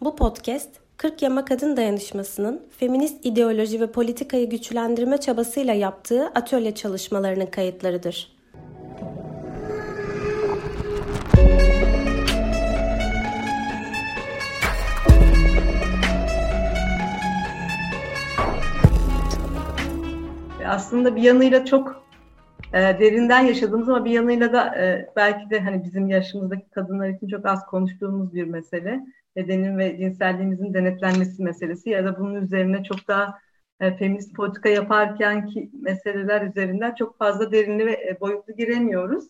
Bu podcast, 40 Yama Kadın Dayanışması'nın feminist ideoloji ve politikayı güçlendirme çabasıyla yaptığı atölye çalışmalarının kayıtlarıdır. Aslında bir yanıyla çok e, derinden yaşadığımız ama bir yanıyla da e, belki de hani bizim yaşımızdaki kadınlar için çok az konuştuğumuz bir mesele bedenin ve cinselliğimizin denetlenmesi meselesi ya da bunun üzerine çok daha e, feminist politika yaparken ki meseleler üzerinden çok fazla derinli ve e, boyutlu giremiyoruz.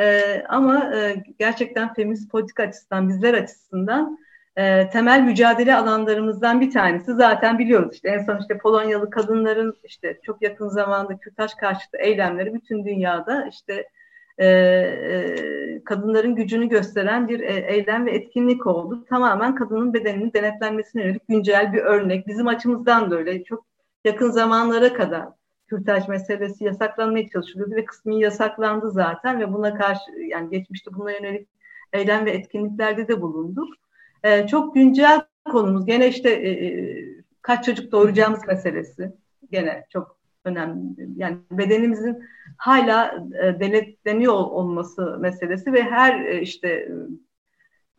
E, ama e, gerçekten feminist politika açısından, bizler açısından e, temel mücadele alanlarımızdan bir tanesi zaten biliyoruz işte en son işte Polonyalı kadınların işte çok yakın zamanda Kürtaj karşıtı eylemleri bütün dünyada işte e, e, kadınların gücünü gösteren bir e, eylem ve etkinlik oldu. Tamamen kadının bedeninin denetlenmesine yönelik güncel bir örnek. Bizim açımızdan da öyle. Çok yakın zamanlara kadar kürtaj meselesi yasaklanmaya çalışılıyordu ve kısmi yasaklandı zaten ve buna karşı yani geçmişte buna yönelik eylem ve etkinliklerde de bulunduk. E, çok güncel konumuz gene işte e, e kaç çocuk doğuracağımız meselesi gene çok önemli. Yani bedenimizin hala e, denetleniyor olması meselesi ve her e, işte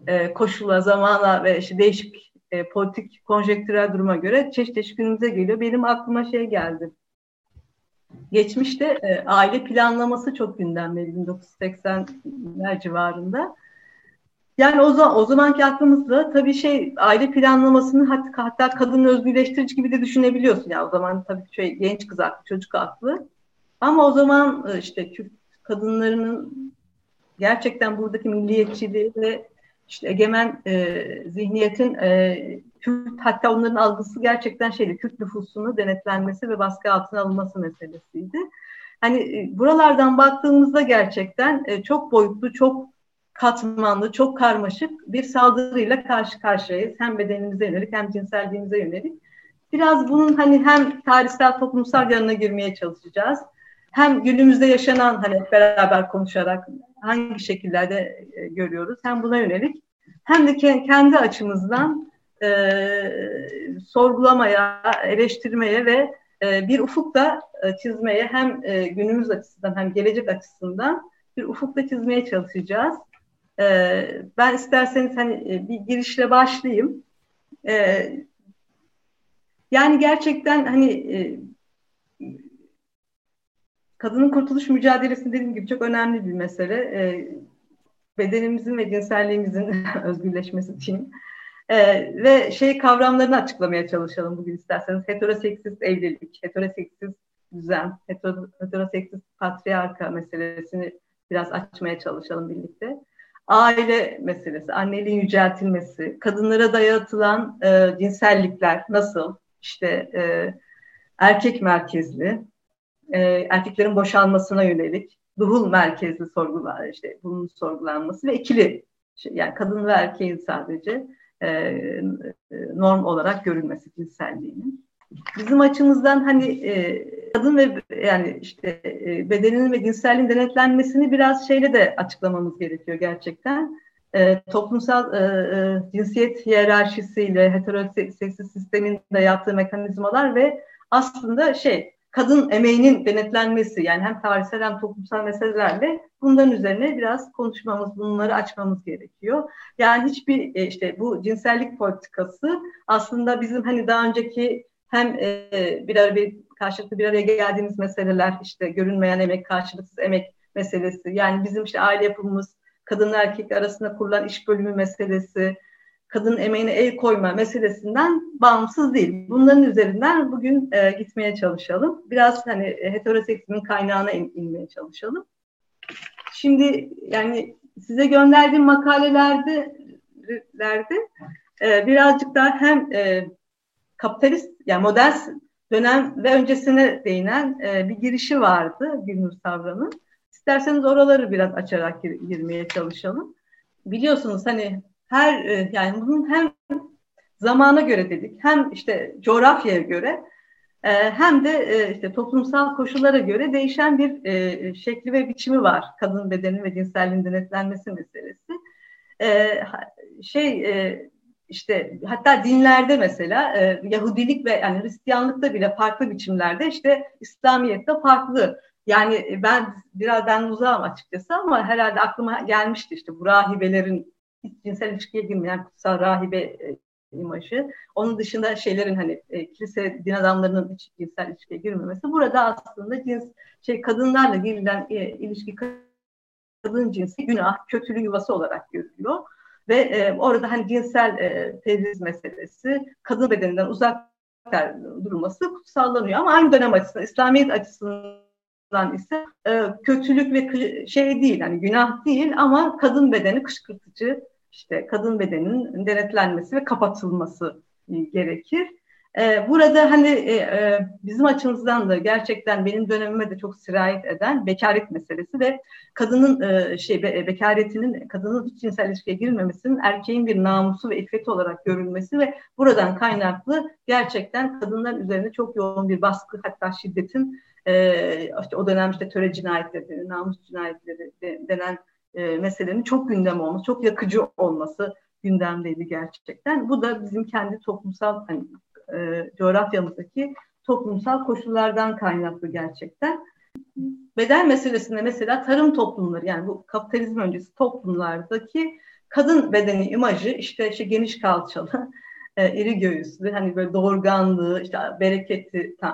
e, koşula, zamana ve işte değişik politik konjektürel duruma göre çeşit çeşit günümüze geliyor. Benim aklıma şey geldi. Geçmişte aile planlaması çok gündemde 1980'ler civarında. Yani o, zaman, o zamanki aklımızda tabii şey aile planlamasını hatta, hatta kadın özgürleştirici gibi de düşünebiliyorsun. Yani o zaman tabii şey genç kız aklı, çocuk aklı. Ama o zaman e, işte Kürt kadınlarının gerçekten buradaki milliyetçiliği ve işte egemen e, zihniyetin e, Kürt hatta onların algısı gerçekten şeydi Kürt nüfusunu denetlenmesi ve baskı altına alınması meselesiydi. Hani e, buralardan baktığımızda gerçekten e, çok boyutlu, çok katmanlı, çok karmaşık bir saldırıyla karşı karşıyayız. Hem bedenimize yönelik hem cinselliğimize yönelik. Biraz bunun hani hem tarihsel toplumsal yanına girmeye çalışacağız. Hem günümüzde yaşanan hani beraber konuşarak hangi şekillerde e, görüyoruz hem buna yönelik hem de kendi açımızdan e, sorgulamaya, eleştirmeye ve e, bir ufuk da e, çizmeye hem e, günümüz açısından hem gelecek açısından bir ufuk da çizmeye çalışacağız. E, ben isterseniz hani e, bir girişle başlayayım. E, yani gerçekten hani e, kadının kurtuluş mücadelesi dediğim gibi çok önemli bir mesele. E, bedenimizin ve cinselliğimizin özgürleşmesi için. E, ve şey kavramlarını açıklamaya çalışalım bugün isterseniz. Heteroseksist evlilik, heteroseksist düzen, heteroseksist patriarka meselesini biraz açmaya çalışalım birlikte aile meselesi, anneliğin yüceltilmesi, kadınlara dayatılan e, cinsellikler nasıl, işte e, erkek merkezli, e, erkeklerin boşanmasına yönelik, duhul merkezli sorgular, işte bunun sorgulanması ve ikili, şey, yani kadın ve erkeğin sadece e, e norm olarak görülmesi cinselliğinin. Bizim açımızdan hani e, kadın ve yani işte e, bedeninin ve cinselliğin denetlenmesini biraz şeyle de açıklamamız gerekiyor gerçekten. E, toplumsal e, e, cinsiyet hiyerarşisiyle heteroseksist sistemin de yaptığı mekanizmalar ve aslında şey kadın emeğinin denetlenmesi yani hem tarihsel hem toplumsal meselelerle bunların üzerine biraz konuşmamız, bunları açmamız gerekiyor. Yani hiçbir e, işte bu cinsellik politikası aslında bizim hani daha önceki hem e, bir araya bir karşılıklı bir araya geldiğimiz meseleler işte görünmeyen emek, karşılıksız emek meselesi. Yani bizim işte aile yapımız, kadın erkek arasında kurulan iş bölümü meselesi, kadın emeğine el koyma meselesinden bağımsız değil. Bunların üzerinden bugün e, gitmeye çalışalım. Biraz hani heteroseksizmin kaynağına in, inmeye çalışalım. Şimdi yani size gönderdiğim makalelerde lerde, e, birazcık daha hem e, kapitalist yani modern dönem ve öncesine değinen e, bir girişi vardı Gülnur Savran'ın. İsterseniz oraları biraz açarak gir, girmeye çalışalım. Biliyorsunuz hani her e, yani bunun hem zamana göre dedik hem işte coğrafyaya göre e, hem de e, işte toplumsal koşullara göre değişen bir e, şekli ve biçimi var kadın bedeni ve cinselliğin denetlenmesi meselesi. E, şey e, işte hatta dinlerde mesela e, Yahudilik ve yani Hristiyanlıkta bile farklı biçimlerde işte İslamiyet'te farklı. Yani ben biraz ben uzağım açıkçası ama herhalde aklıma gelmişti işte bu rahibelerin cinsel ilişkiye girmeyen kutsal rahibe e, imajı. Onun dışında şeylerin hani e, kilise din adamlarının hiç cinsel ilişkiye girmemesi. Burada aslında cins şey kadınlarla girilen e, ilişki kadın cinsi günah, kötülük yuvası olarak görülüyor. Ve e, orada hani cinsel e, tevriz meselesi, kadın bedeninden uzak durulması kutsallanıyor. Ama aynı dönem açısından, İslamiyet açısından ise e, kötülük ve şey değil, hani günah değil ama kadın bedeni kışkırtıcı, işte kadın bedeninin denetlenmesi ve kapatılması gerekir. Ee, burada hani e, e, bizim açımızdan da gerçekten benim dönemime de çok sirayet eden bekaret meselesi ve kadının e, şey bekaretinin kadının hiç cinsel ilişkiye girmemesinin erkeğin bir namusu ve iffeti olarak görülmesi ve buradan kaynaklı gerçekten kadınlar üzerinde çok yoğun bir baskı hatta şiddetin işte o dönem işte töre cinayetleri, namus cinayetleri denen meselenin çok gündem olması, çok yakıcı olması gündemdeydi gerçekten. Bu da bizim kendi toplumsal hani, e, coğrafyamızdaki toplumsal koşullardan kaynaklı gerçekten. Beden meselesinde mesela tarım toplumları yani bu kapitalizm öncesi toplumlardaki kadın bedeni imajı işte işte geniş kalçalı, e, iri göğüslü, hani böyle doğurganlığı, işte bereketi e,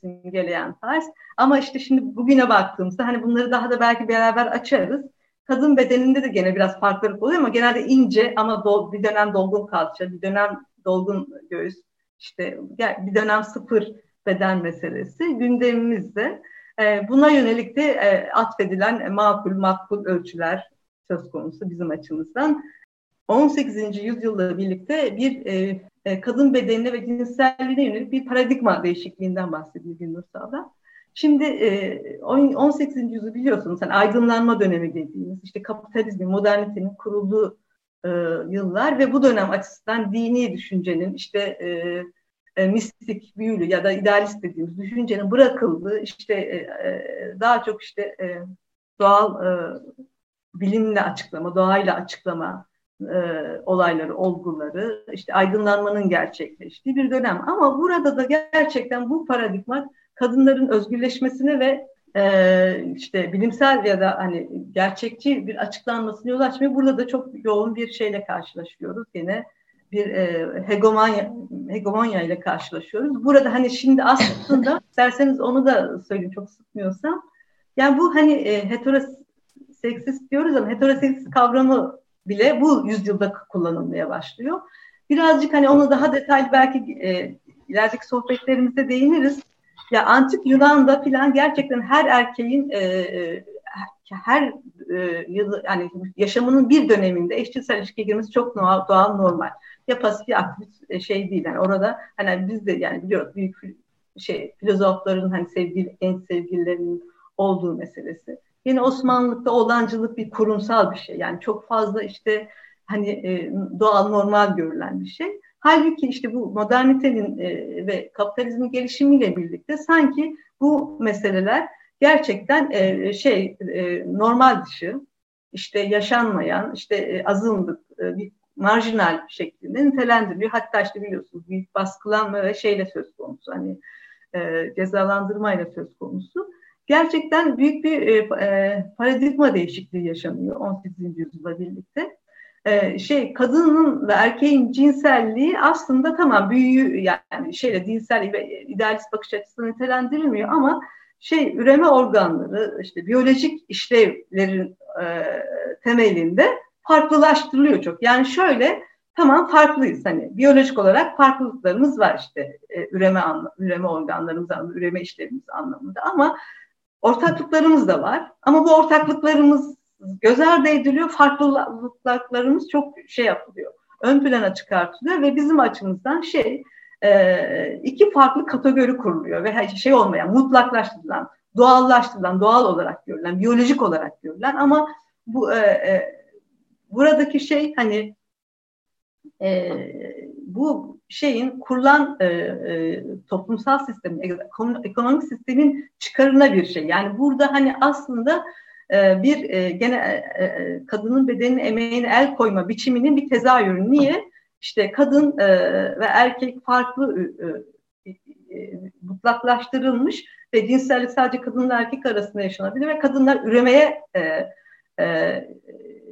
simgeleyen tarz. Ama işte şimdi bugüne baktığımızda hani bunları daha da belki beraber açarız. Kadın bedeninde de gene biraz farklılık oluyor ama genelde ince ama do, bir dönem dolgun kalça, bir dönem dolgun göğüs, işte bir dönem sıfır beden meselesi gündemimizde. E, buna yönelik de e, atfedilen makul makbul ölçüler söz konusu bizim açımızdan. 18. yüzyılla birlikte bir e, kadın bedenine ve cinselliğine yönelik bir paradigma değişikliğinden bahsediyor Gündüz Sağ'da. Şimdi e, 18. yüzyıl biliyorsunuz hani aydınlanma dönemi dediğimiz işte kapitalizmin, modernitenin kurulduğu e, yıllar ve bu dönem açısından dini düşüncenin işte e, e, mistik, büyülü ya da idealist dediğimiz düşüncenin bırakıldığı işte e, e, daha çok işte e, doğal e, bilimle açıklama, doğayla açıklama e, olayları, olguları, işte aydınlanmanın gerçekleştiği bir dönem. Ama burada da gerçekten bu paradigma kadınların özgürleşmesine ve e, işte bilimsel ya da hani gerçekçi bir açıklanmasını yol açmıyor. Burada da çok yoğun bir şeyle karşılaşıyoruz. Yine bir e, hegemonya, hegemonya ile karşılaşıyoruz. Burada hani şimdi aslında isterseniz onu da söyleyeyim çok sıkmıyorsam. Yani bu hani e, heteroseksist diyoruz ama heteroseksist kavramı bile bu yüzyılda kullanılmaya başlıyor. Birazcık hani onu daha detaylı belki e, ilerideki sohbetlerimizde değiniriz. Ya antik Yunan'da filan gerçekten her erkeğin e, e her e, yani yaşamının bir döneminde eşcinsel ilişkiye girmesi çok doğal, doğal normal. Ya pasif ya aktif e, şey değil. Yani orada hani biz de yani biliyoruz büyük şey filozofların hani sevgili genç sevgililerinin olduğu meselesi. Yine Osmanlı'da olancılık bir kurumsal bir şey. Yani çok fazla işte hani e, doğal normal görülen bir şey. Halbuki işte bu modernitenin e, ve kapitalizmin gelişimiyle birlikte sanki bu meseleler gerçekten e, şey e, normal dışı, işte yaşanmayan, işte azınlık, bir marjinal şeklinde nitelendiriliyor. Hatta işte biliyorsunuz büyük baskılanma ve şeyle söz konusu hani e, cezalandırmayla söz konusu. Gerçekten büyük bir paradigma değişikliği yaşanıyor 18. yüzyılda birlikte e, şey kadının ve erkeğin cinselliği aslında tamam büyüğü yani şeyle dinsel ve idealist bakış açısından nitelendirilmiyor ama şey üreme organları işte biyolojik işlevlerin e, temelinde farklılaştırılıyor çok. Yani şöyle tamam farklıyız hani biyolojik olarak farklılıklarımız var işte e, üreme anla, üreme organlarımız anlamında, üreme işlevimiz anlamında ama ortaklıklarımız da var. Ama bu ortaklıklarımız göz ardı ediliyor. Farklılıklarımız çok şey yapılıyor. Ön plana çıkartılıyor ve bizim açımızdan şey e, iki farklı kategori kuruluyor ve şey olmayan mutlaklaştırılan, doğallaştırılan, doğal olarak görülen, biyolojik olarak görülen ama bu e, e, buradaki şey hani e, bu şeyin kurulan e, e, toplumsal sistemin, ekonomik sistemin çıkarına bir şey. Yani burada hani aslında bir e, gene e, kadının bedeninin emeğine el koyma biçiminin bir tezahürü. Niye? işte kadın e, ve erkek farklı e, e, mutlaklaştırılmış ve cinsellik sadece kadınla erkek arasında yaşanabilir ve kadınlar üremeye e, e,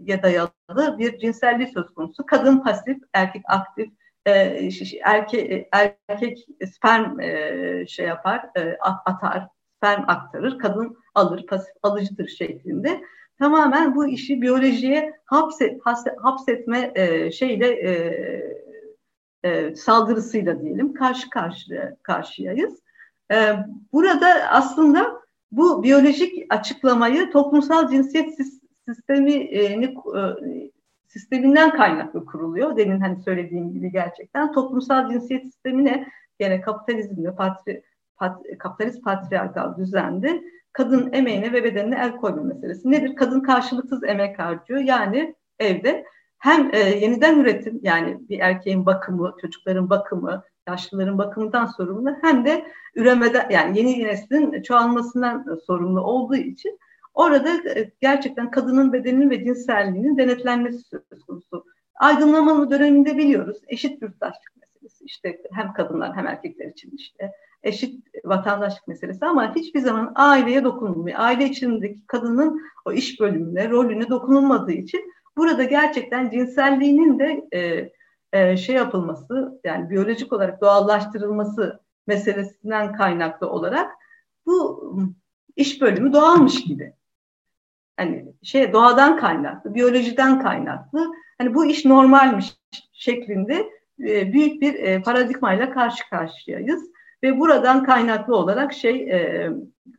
ya dayalı bir cinselliği söz konusu. Kadın pasif, erkek aktif, e, erkek, erkek sperm e, şey yapar, e, atar, sperm aktarır, kadın alır, pasif alıcıdır şeklinde. Tamamen bu işi biyolojiye hapset, hapsetme e, şeyle e, e, saldırısıyla diyelim karşı karşıya karşıyayız. E, burada aslında bu biyolojik açıklamayı toplumsal cinsiyet sistemini e, sisteminden kaynaklı kuruluyor. Demin hani söylediğim gibi gerçekten toplumsal cinsiyet sistemine gene kapitalizmde patri, pat, kapitalist patriarkal düzende kadın emeğine ve bedenine el koyma meselesi. Nedir? Kadın karşılıksız emek harcıyor. Yani evde hem e, yeniden üretim yani bir erkeğin bakımı, çocukların bakımı, yaşlıların bakımından sorumlu hem de üremeden yani yeni neslin çoğalmasından sorumlu olduğu için orada e, gerçekten kadının bedeninin ve cinselliğinin denetlenmesi söz konusu. Aydınlanma döneminde biliyoruz eşit yurttaşlık meselesi işte hem kadınlar hem erkekler için işte eşit vatandaşlık meselesi ama hiçbir zaman aileye dokunulmuyor. Aile içindeki kadının o iş bölümüne, rolüne dokunulmadığı için burada gerçekten cinselliğinin de e, e, şey yapılması yani biyolojik olarak doğallaştırılması meselesinden kaynaklı olarak bu iş bölümü doğalmış gibi. Hani şey doğadan kaynaklı, biyolojiden kaynaklı. Hani bu iş normalmiş şeklinde e, büyük bir e, paradigmayla karşı karşıyayız. Ve buradan kaynaklı olarak şey e,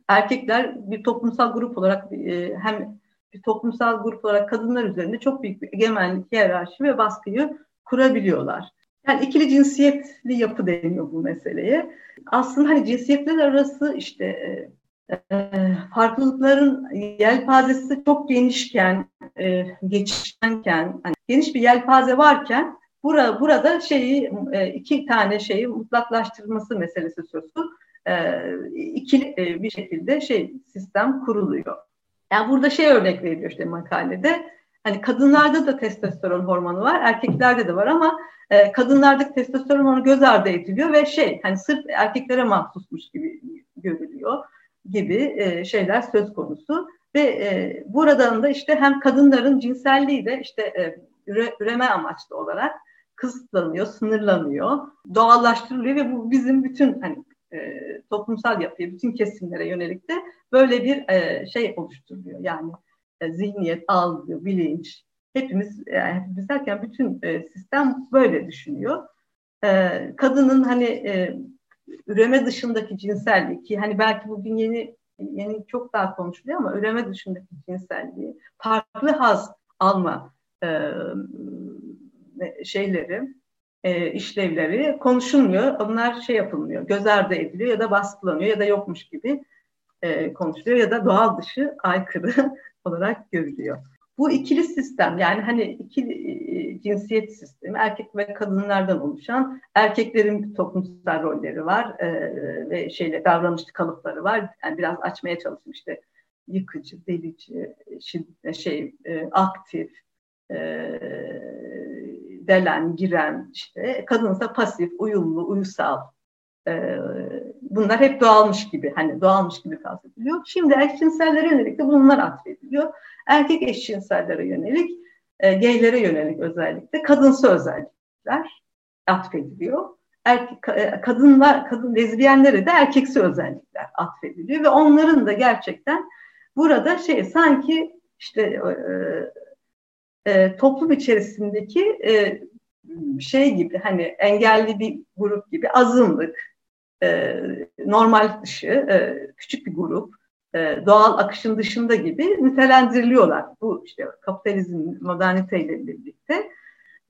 erkekler bir toplumsal grup olarak e, hem bir toplumsal grup olarak kadınlar üzerinde çok büyük bir egemenlik, hiyerarşi ve baskıyı kurabiliyorlar. Yani ikili cinsiyetli yapı deniyor bu meseleye. Aslında hani cinsiyetler arası işte farklılıkların yelpazesi çok genişken, e, geçişkenken, hani geniş bir yelpaze varken Burada, burada şeyi e, iki tane şeyi mutlaklaştırması meselesi sözü e, ikili e, bir şekilde şey sistem kuruluyor. Yani burada şey örnek veriyor işte makalede. Hani kadınlarda da testosteron hormonu var, erkeklerde de var ama e, kadınlardaki testosteron hormonu göz ardı ediliyor ve şey hani sırf erkeklere mahsusmuş gibi görülüyor gibi e, şeyler söz konusu ve e, buradan da işte hem kadınların cinselliği de işte e, üre, üreme amaçlı olarak kısıtlanıyor, sınırlanıyor, doğallaştırılıyor ve bu bizim bütün hani e, toplumsal yapıya, bütün kesimlere yönelik de böyle bir e, şey oluşturuyor. Yani e, zihniyet, algı, bilinç, hepimiz yani hepimiz derken bütün e, sistem böyle düşünüyor. E, kadının hani e, üreme dışındaki cinselliği ki hani belki bugün yeni yeni çok daha konuşuluyor ama üreme dışındaki cinselliği, farklı haz alma e, şeyleri, e, işlevleri konuşulmuyor. Bunlar şey yapılmıyor, göz ardı ediliyor ya da baskılanıyor ya da yokmuş gibi e, konuşuluyor ya da doğal dışı aykırı olarak görülüyor. Bu ikili sistem yani hani ikili e, cinsiyet sistemi erkek ve kadınlardan oluşan erkeklerin toplumsal rolleri var e, ve şeyle davranışlı kalıpları var. Yani biraz açmaya çalışmıştı işte yıkıcı, delici, şiddet, şey e, aktif, e, delen, giren, işte kadınsa pasif, uyumlu, uysal. E, bunlar hep doğalmış gibi, hani doğalmış gibi kastediliyor. Şimdi eşcinsellere yönelik de bunlar atfediliyor. Erkek eşcinsellere yönelik, e, geylere yönelik özellikle kadınsı özellikler atfediliyor. Erkek, e, kadınlar, kadın lezbiyenlere de erkeksi özellikler atfediliyor ve onların da gerçekten burada şey sanki işte e, e, toplum içerisindeki e, şey gibi hani engelli bir grup gibi azınlık, e, normal dışı, e, küçük bir grup, e, doğal akışın dışında gibi nitelendiriliyorlar. Bu işte kapitalizm, moderniteyle birlikte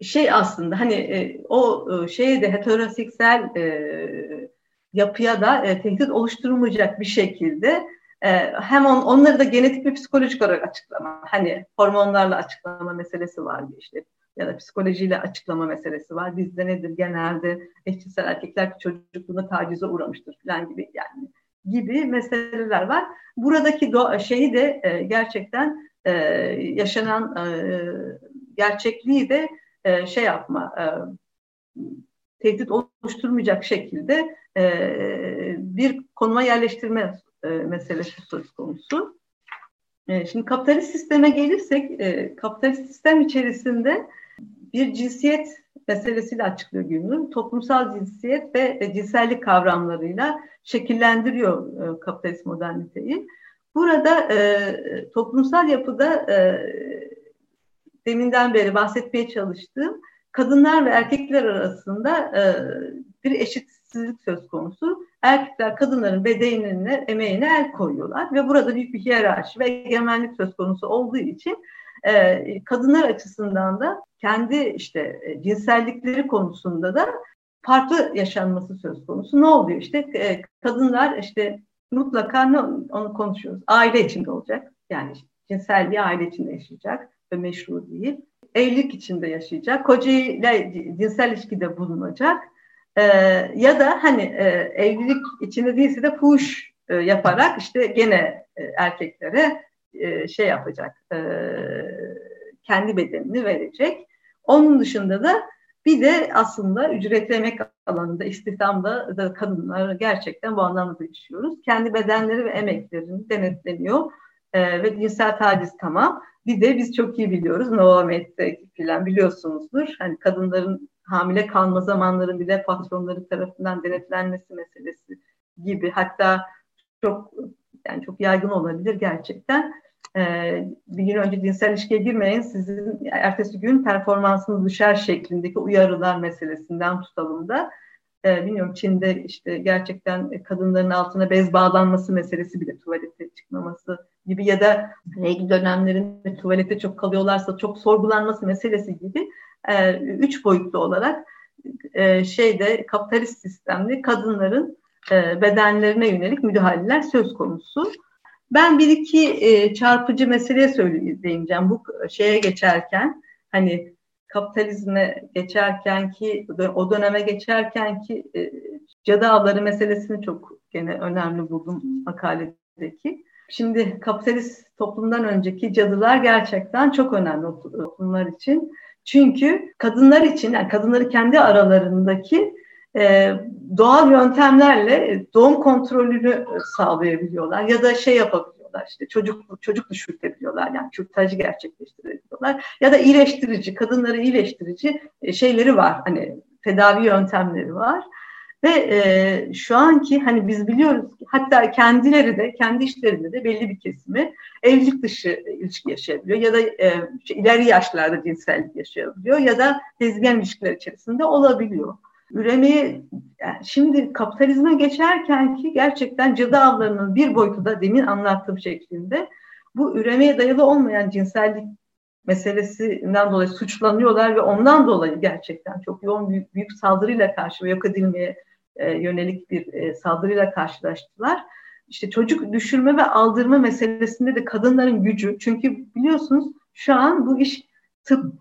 şey aslında hani e, o e, şeye de heteroseksüel e, yapıya da e, tehdit oluşturmayacak bir şekilde e, hem on, onları da genetik ve psikolojik olarak açıklama, hani hormonlarla açıklama meselesi var işte ya da psikolojiyle açıklama meselesi var. Bizde nedir genelde eşcinsel erkekler çocukluğunda tacize uğramıştır falan gibi yani gibi meseleler var. Buradaki şeyi de e, gerçekten e, yaşanan e, gerçekliği de e, şey yapma, e, tehdit oluşturmayacak şekilde e, bir konuma yerleştirme e, meselesi söz konusu. E, şimdi kapitalist sisteme gelirsek, e, kapitalist sistem içerisinde bir cinsiyet meselesiyle açıklıyor günü. Toplumsal cinsiyet ve cinsellik kavramlarıyla şekillendiriyor e, kapitalist moderniteyi. Burada e, toplumsal yapıda e, deminden beri bahsetmeye çalıştığım kadınlar ve erkekler arasında e, bir eşitsizlik söz konusu. Erkekler kadınların bedenine, emeğine el koyuyorlar ve burada büyük bir hiyerarşi ve egemenlik söz konusu olduğu için e, kadınlar açısından da kendi işte e, cinsellikleri konusunda da farklı yaşanması söz konusu. Ne oluyor işte e, kadınlar işte mutlaka ne, onu konuşuyoruz. Aile içinde olacak. Yani cinselliği aile içinde yaşayacak ve meşru değil. Evlilik içinde yaşayacak. Kocayla cinsel ilişkide bulunacak. Ee, ya da hani e, evlilik içinde değilse de fuhuş e, yaparak işte gene e, erkeklere e, şey yapacak. E, kendi bedenini verecek. Onun dışında da bir de aslında ücretli emek alanında, istihdamda da kadınlar gerçekten bu anlamda yaşıyoruz. Kendi bedenleri ve emeklerini denetleniyor e, ve cinsel taciz tamam. Bir de biz çok iyi biliyoruz Novamed'de filan biliyorsunuzdur. Hani kadınların hamile kalma zamanların bile patronları tarafından denetlenmesi meselesi gibi. Hatta çok yani çok yaygın olabilir gerçekten e, bir gün önce cinsel ilişkiye girmeyin sizin ertesi gün performansınız düşer şeklindeki uyarılar meselesinden tutalım da e, bilmiyorum Çin'de işte gerçekten kadınların altına bez bağlanması meselesi bile tuvalete çıkmaması gibi ya da regl dönemlerinde tuvalette çok kalıyorlarsa çok sorgulanması meselesi gibi e, üç boyutlu olarak e, şeyde kapitalist sistemde kadınların e, bedenlerine yönelik müdahaleler söz konusu. Ben bir iki e, çarpıcı meseleye söyleyeceğim bu şeye geçerken hani kapitalizme geçerken ki o döneme geçerken ki e, cadı avları meselesini çok gene önemli buldum makaledeki. Şimdi kapitalist toplumdan önceki cadılar gerçekten çok önemli toplumlar için. Çünkü kadınlar için, yani kadınları kendi aralarındaki e, doğal yöntemlerle doğum kontrolünü sağlayabiliyorlar ya da şey yapabiliyorlar işte çocuk çocuk düşürtebiliyorlar yani kürtajı gerçekleştirebiliyorlar ya da iyileştirici kadınları iyileştirici e, şeyleri var hani tedavi yöntemleri var ve e, şu anki hani biz biliyoruz ki hatta kendileri de kendi işlerinde de belli bir kesimi evlilik dışı ilişki yaşayabiliyor ya da e, ileri yaşlarda cinsellik yaşayabiliyor ya da lezbiyen ilişkiler içerisinde olabiliyor. Üremeye yani şimdi kapitalizme geçerken ki gerçekten cadı avlarının bir boyutu da demin anlattığım şeklinde bu üremeye dayalı olmayan cinsellik meselesinden dolayı suçlanıyorlar ve ondan dolayı gerçekten çok yoğun büyük, büyük saldırıyla karşı ve yok edilmeye e, yönelik bir e, saldırıyla karşılaştılar. İşte çocuk düşürme ve aldırma meselesinde de kadınların gücü çünkü biliyorsunuz şu an bu iş tıp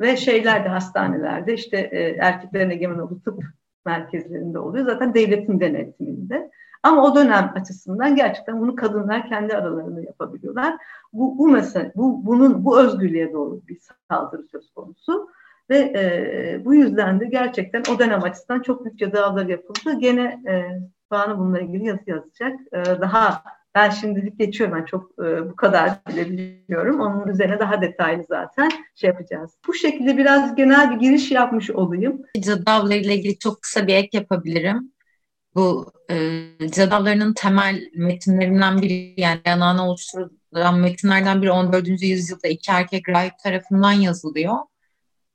ve şeylerde hastanelerde işte e, erkeklerin egemen olduğu tıp merkezlerinde oluyor. Zaten devletin denetiminde. Ama o dönem açısından gerçekten bunu kadınlar kendi aralarında yapabiliyorlar. Bu, bu mesele, bu, bunun bu özgürlüğe doğru bir saldırı söz konusu. Ve e, bu yüzden de gerçekten o dönem açısından çok büyük cezalar yapıldı. Gene e, Banu bununla ilgili yazı yazacak. E, daha ben şimdilik geçiyorum. Ben çok e, bu kadar bilebiliyorum. Onun üzerine daha detaylı zaten şey yapacağız. Bu şekilde biraz genel bir giriş yapmış olayım. Cadavla ile ilgili çok kısa bir ek yapabilirim. Bu e, cadavlarının temel metinlerinden biri yani yanağına oluşturulan metinlerden biri 14. yüzyılda iki erkek rahip tarafından yazılıyor.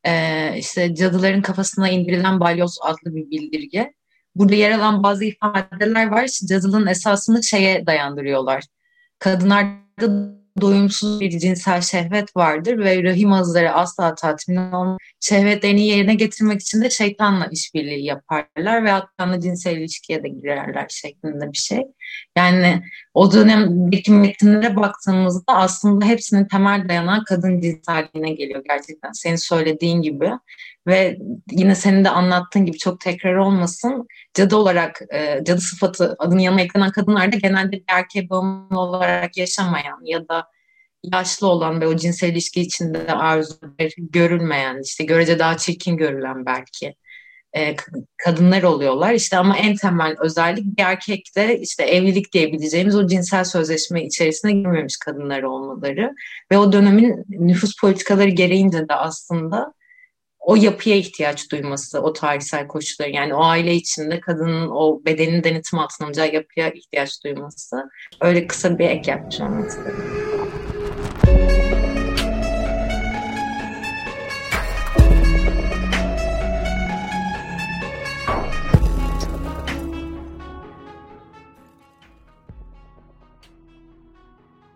E, işte cadıların kafasına indirilen balyoz adlı bir bildirge burada yer alan bazı ifadeler var. Cadılığın esasını şeye dayandırıyorlar. Kadınlarda doyumsuz bir cinsel şehvet vardır ve rahim azları asla tatmin olmaz. Şehvetlerini yerine getirmek için de şeytanla işbirliği yaparlar ve hatta cinsel ilişkiye de girerler şeklinde bir şey. Yani o dönemdeki metinlere baktığımızda aslında hepsinin temel dayanağı kadın cinselliğine geliyor gerçekten. Senin söylediğin gibi ve yine senin de anlattığın gibi çok tekrar olmasın. Cadı olarak, e, cadı sıfatı adının yanına eklenen kadınlar da genelde bir erkeğe bağımlı olarak yaşamayan ya da yaşlı olan ve o cinsel ilişki içinde arzu görülmeyen, işte görece daha çirkin görülen belki e, kadınlar oluyorlar. İşte ama en temel özellik bir erkekte işte evlilik diyebileceğimiz o cinsel sözleşme içerisine girmemiş kadınlar olmaları ve o dönemin nüfus politikaları gereğince de aslında o yapıya ihtiyaç duyması, o tarihsel koşulları yani o aile içinde kadının o bedenin denetim altına alacağı yapıya ihtiyaç duyması. Öyle kısa bir ek olmak istedim.